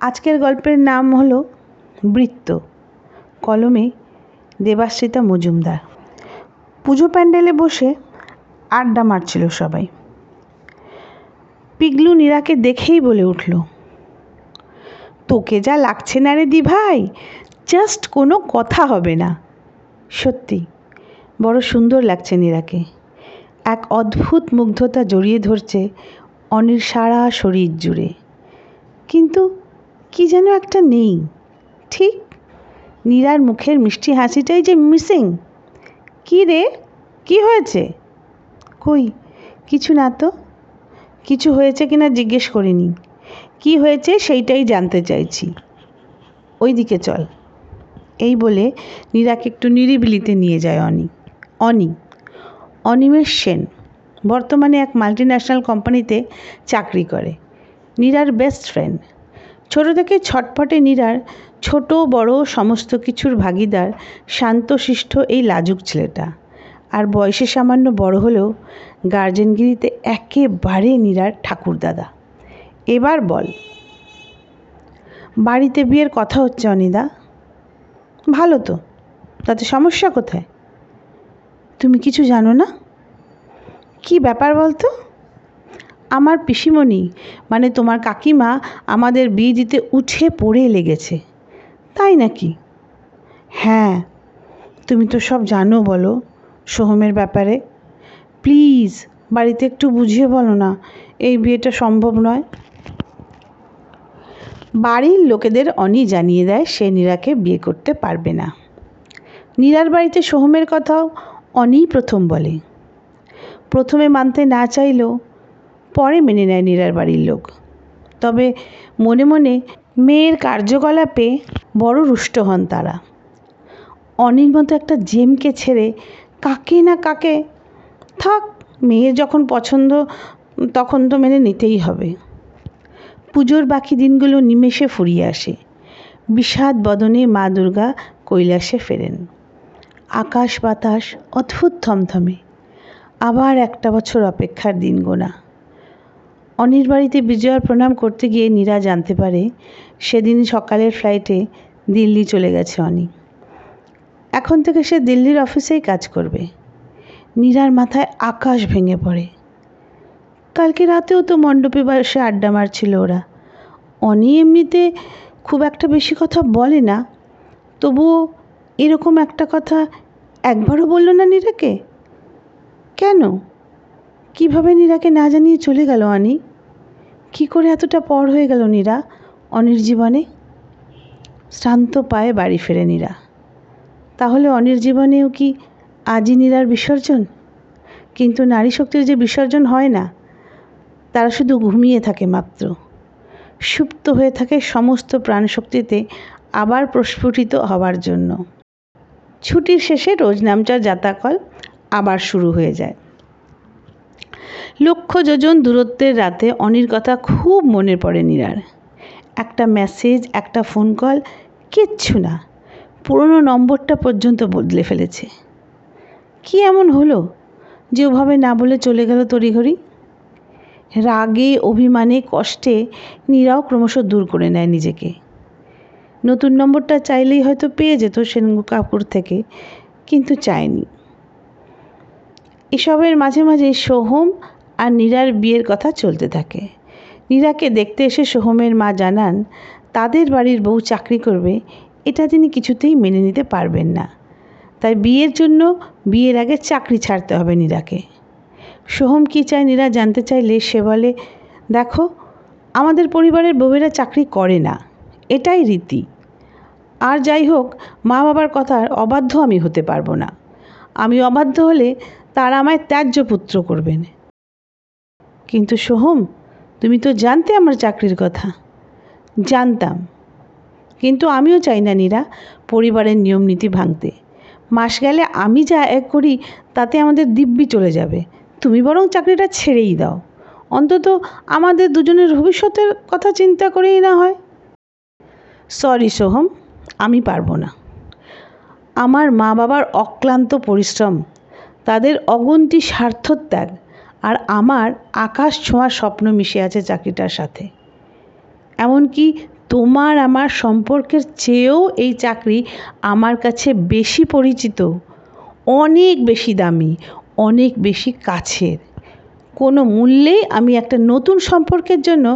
আজকের গল্পের নাম হলো বৃত্ত, কলমে দেবাশ্রিতা মজুমদার। পুজো প্যান্ডেলে বসে আড্ডা মারছিল সবাই। পিগলু নীরাকে দেখেই বলে উঠল, তোকে যা লাগছে না রে দি ভাই জাস্ট কোনো কথা হবে না। সত্যি, বড় সুন্দর লাগছে নীরাকে। এক অদ্ভুত মুগ্ধতা জড়িয়ে ধরছে অনির সারা শরীর জুড়ে। কিন্তু কি যেন একটা নেই। ঠিক? নীরার মুখের মিষ্টি হাসিটাই যে মিসিং। কী রে? কি হয়েছে? কই? কিছু না তো। কিছু হয়েছে কিনা জিজ্ঞেস করিনি। কি হয়েছে সেইটাই জানতে চাইছি। ওই দিকে চল। এই বলে নীরাকে একটু নিরিবিলিতে নিয়ে যায় অনি। অনি। অনিমেষ সেন। বর্তমানে এক মাল্টিন্যাশনাল কোম্পানিতে চাকরি করে। নীরার বেস্ট ফ্রেন্ড ছোটো থেকে ছটফটে নীরার, ছোট, বড়, সমস্ত কিছুর ভাগিদার শান্তশিষ্ট এই লাজুক ছেলেটা। আর বয়সে সামান্য বড় হলেও গার্জেনগিরিতে একেবারে নীরার ঠাকুরদাদা এবার বল, বাড়িতে বিয়ের কথা হচ্ছে অনিদা? ভালো তো, তাতে সমস্যা কোথায়? তুমি কিছু জানো না? কি ব্যাপার বলতো? আমার পিসিমণি মানে তোমার কাকিমা আমাদের বিয়ে দিতে উঠে পড়ে লেগেছে। তাই নাকি? হ্যাঁ তুমি তো সব জানো বলো সোহমের ব্যাপারে। প্লিজ, বাড়িতে একটু বুঝিয়ে বলো না, এই বিয়েটা সম্ভব নয়? বাড়ির লোকেদের অনি জানিয়ে দেয় সে নীরাকে বিয়ে করতে পারবে না। নীরার বাড়িতে সোহমের কথাও অনিই প্রথম বলে। প্রথমে মানতে না চাইলেও পরে মেনে নেয় নীরার বাড়ির লোক। তবে মনে মনে মেয়ের কার্যকলাপে বড় রুষ্ট হন তারা। অনির মতো একটা জেমকে ছেড়ে কাকে না কাকে, থাক, মেয়ের যখন পছন্দ, তখন তো মেনে নিতেই হবে। পুজোর বাকি দিনগুলো নিমেষে ফুরিয়ে আসে। বিষাদ বদনে মা দুর্গা কৈলাসে ফেরেন। আকাশ বাতাস অদ্ভুত থমথমে। আবার একটা বছর অপেক্ষার দিন গোনা অনির বাড়িতে বিজয়ার প্রণাম করতে গিয়ে নীরা জানতে পারে, সেদিন সকালের ফ্লাইটে দিল্লি চলে গেছে অনি। এখন থেকে সে দিল্লির অফিসেই কাজ করবে। নীরার মাথায় আকাশ ভেঙে পড়ে। কালকে রাতেও তো মণ্ডপে বসে আড্ডা মারছিল ওরা। অনি এমনিতে খুব একটা বেশি কথা বলে না, তবুও এরকম একটা কথা একবারও বলল না নীরাকে? কেন? কীভাবে নীরাকে না জানিয়ে চলে গেল অনি? কি করে এতটা পর হয়ে গেল নীরা অনির জীবনে? শ্রান্ত পায়ে বাড়ি ফেরে নীরা। তাহলে অনির জীবনেও কি আজই নীরার বিসর্জন? কিন্তু নারী শক্তির যে বিসর্জন হয় না, তারা শুধু ঘুমিয়ে থাকে মাত্র। সুপ্ত হয়ে থাকে সমস্ত প্রাণশক্তিতে আবার প্রস্ফুটিত হওয়ার জন্য। ছুটির শেষে রোজ নামচার যাতাকল আবার শুরু হয়ে যায়। লক্ষ যোজন দূরত্বের রাতে অনির কথা খুব মনে পড়ে নীরার। একটা মেসেজ একটা ফোন কল কিচ্ছু না। পুরনো নম্বরটা পর্যন্ত বদলে ফেলেছে। কি এমন হলো যে ওভাবে না বলে চলে গেল তড়িঘড়ি? রাগে, অভিমানে, কষ্টে নীরাও ক্রমশ দূর করে নেয় নিজেকে। নতুন নম্বরটা চাইলেই হয়তো পেয়ে যেত সেন কাপুর থেকে, কিন্তু চায়নি। এসবের মাঝে মাঝে সোহম আর নীরার বিয়ের কথা চলতে থাকে। নীরাকে দেখতে এসে সোহমের মা জানান, তাদের বাড়ির বউ চাকরি করবে, এটা তিনি কিছুতেই মেনে নিতে পারবেন না। তাই বিয়ের জন্য বিয়ের আগে চাকরি ছাড়তে হবে নীরাকে। সোহম কী চায় নীরা জানতে চাইলে সে বলে, দেখো, আমাদের পরিবারের বউয়েরা চাকরি করে না। এটাই রীতি। আর যাই হোক মা বাবার কথার অবাধ্য আমি হতে পারব না। আমি অবাধ্য হলে তারা আমায় ত্যায্য পুত্র করবেন। কিন্তু সোহম, তুমি তো জানতে আমার চাকরির কথা। জানতাম। কিন্তু আমিও চাই না নীরা পরিবারের নিয়ম নীতি ভাঙতে। মাস গেলে আমি যা এক করি, তাতে আমাদের দিব্যি চলে যাবে। তুমি বরং চাকরিটা ছেড়েই দাও। অন্তত আমাদের দুজনের ভবিষ্যতের কথা চিন্তা করেই না হয়। সরি সোহম, আমি পারব না। আমার মা বাবার অক্লান্ত পরিশ্রম তাদের অগুন্তি স্বার্থত্যাগ আর আমার আকাশ ছোঁয়ার স্বপ্ন মিশে আছে চাকরিটার সাথে। এমনকি তোমার আমার সম্পর্কের চেয়েও এই চাকরি আমার কাছে বেশি পরিচিত, অনেক বেশি দামি, অনেক বেশি কাছের। কোনো মূল্যেই আমি একটা নতুন সম্পর্কের জন্য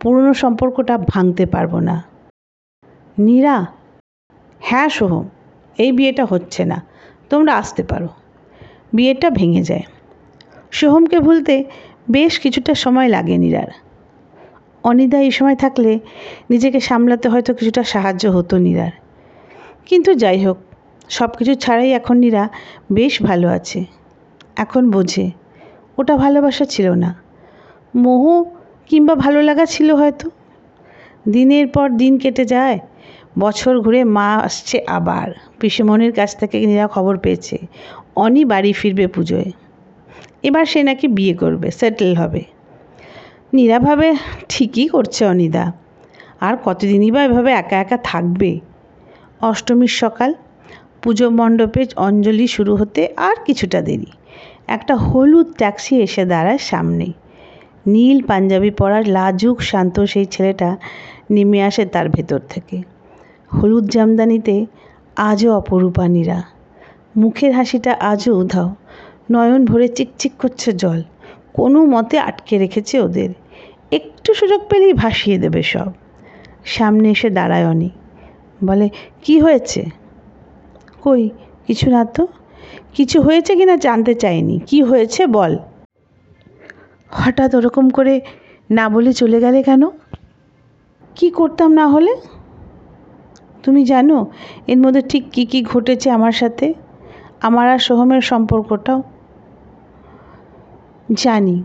পুরনো সম্পর্কটা ভাঙতে পারব না। নীরা হ্যাঁ সোহম, এই বিয়েটা হচ্ছে না, তোমরা আসতে পারো। বিয়েটা ভেঙে যায়। সোহমকে ভুলতে বেশ কিছুটা সময় লাগে নীরার। অনিদা এই সময় থাকলে নিজেকে সামলাতে হয়তো কিছুটা সাহায্য হতো নীরার। কিন্তু যাই হোক সব কিছু ছাড়াই এখন নীরা বেশ ভালো আছে। এখন বোঝে, ওটা ভালোবাসা ছিল না। মোহ কিংবা ভালো লাগা ছিল হয়তো। দিনের পর দিন কেটে যায়, বছর ঘুরে মা আসছে আবার। পিসিমণির কাছ থেকে নীরা খবর পেয়েছে। অনি বাড়ি ফিরবে পুজোয়। এবার সে নাকি বিয়ে করবে সেটেল হবে। নীরা ভাবে, ঠিকই করছে অনিদা। আর কতদিনই বা এভাবে একা একা থাকবে? অষ্টমীর সকাল, পুজো মণ্ডপে অঞ্জলি শুরু হতে আর কিছুটা দেরি। একটা হলুদ ট্যাক্সি এসে দাঁড়ায় সামনে। নীল পাঞ্জাবি পরার লাজুক শান্ত সেই ছেলেটা নেমে আসে তার ভেতর থেকে। হলুদ জামদানিতে আজও অপরূপা নীরা। মুখের হাসিটা আজও উধাও। নয়ন ভরে চিকচিক করছে জল। কোনো মতে আটকে রেখেছে ওদের। একটু সুযোগ পেলেই ভাসিয়ে দেবে সব। সামনে এসে দাঁড়ায় অনি। বলে, কি হয়েছে? কই, কিছু না তো। কিছু হয়েছে কি না জানতে চাইনি। কি হয়েছে বল? হঠাৎ ওরকম করে না বলে চলে গেলে কেন? কি করতাম না হলে? তুমি জানো, এর মধ্যে ঠিক কী কী ঘটেছে আমার সাথে? আমার আর সোহমের সম্পর্কটাও? জানি।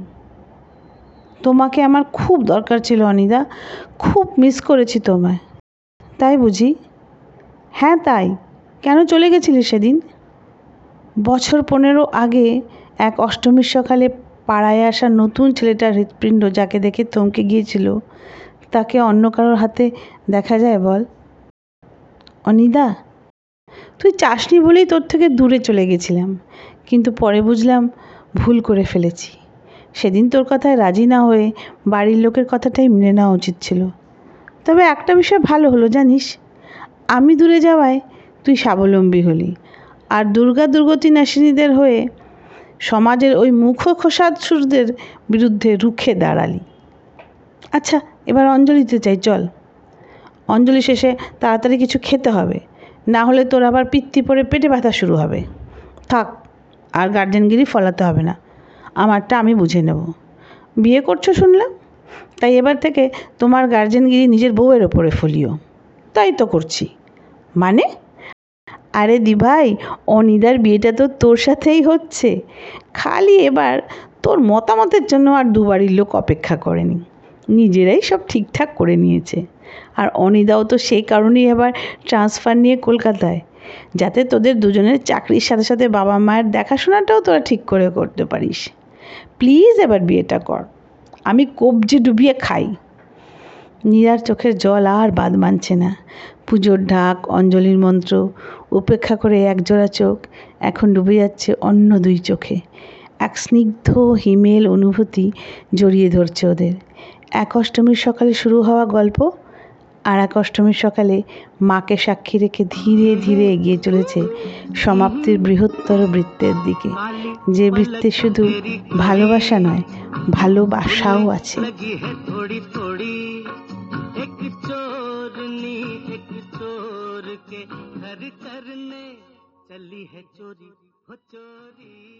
তোমাকে আমার খুব দরকার ছিল অনিদা। খুব মিস করেছি তোমায়। তাই বুঝি? হ্যাঁ তাই। কেন চলে গেছিলে সেদিন? বছর পনেরো আগে এক অষ্টমীর সকালে পাড়ায় আসা নতুন ছেলেটার হৃৎপিণ্ড যাকে দেখে থমকে গিয়েছিল, তাকে অন্য কারোর হাতে দেখা যায় বল? অনিদা? তুই চাসনি বলেই তোর থেকে দূরে চলে গেছিলাম, কিন্তু পরে বুঝলাম ভুল করে ফেলেছি। সেদিন তোর কথায় রাজি না হয়ে বাড়ির লোকের কথাটাই মেনে নেওয়া উচিত ছিল। তবে একটা বিষয় ভালো হলো, জানিস? আমি দূরে যাওয়ায় তুই স্বাবলম্বী হলি, আর দুর্গা দুর্গতি নাসিনীদের হয়ে সমাজের ওই মুখ খোসাদসুরদের বিরুদ্ধে রুখে দাঁড়ালি। আচ্ছা এবার অঞ্জলিতে চাই চল। অঞ্জলি শেষে তাড়াতাড়ি কিছু খেতে হবে। না হলে তোর আবার পিত্তি পরে পেটে ব্যথা শুরু হবে। থাক, আর গার্জেনগিরি ফলাতে হবে না। আমারটা আমি বুঝে নেব। বিয়ে করছ শুনলাম? তাই এবার থেকে তোমার গার্জেনগিরি নিজের বউয়ের ওপরে ফলিও। তাই তো করছি। মানে? আরে দি ভাই অনিদার বিয়েটা তো তোর সাথেই হচ্ছে। খালি এবার তোর মতামতের জন্য আর দুবারই লোক অপেক্ষা করেনি। নিজেরাই সব ঠিকঠাক করে নিয়েছে। আর অনিদাও তো সেই কারণেই এবার ট্রান্সফার নিয়ে কলকাতায়। যাতে তোদের দুজনের চাকরির সাথে সাথে বাবা মায়ের দেখাশোনাটাও তোরা ঠিক করে করতে পারিস। প্লিজ এবার বিয়েটা কর। আমি কবজি ডুবিয়ে খাই। নীরার চোখের জল আর বাদ মানছে না। পুজোর ঢাক, অঞ্জলির মন্ত্র, উপেক্ষা করে একজোড়া চোখ এখন ডুবে যাচ্ছে অন্য দুই চোখে। এক স্নিগ্ধ হিমেল অনুভূতি জড়িয়ে ধরছে ওদের। এক অষ্টমীর সকালে শুরু হওয়া গল্প আর এক অষ্টমীর সকালে মাকে সাক্ষী রেখে ধীরে ধীরে এগিয়ে চলেছে সমাপ্তির বৃহত্তর বৃত্তের দিকে যে বৃত্তে শুধু ভালোবাসা নয় ভালোবাসাও আছে लगी है थोड़ी थोड़ी एक चोरनी एक चोर के घर करने चली है चोरी हो चोरी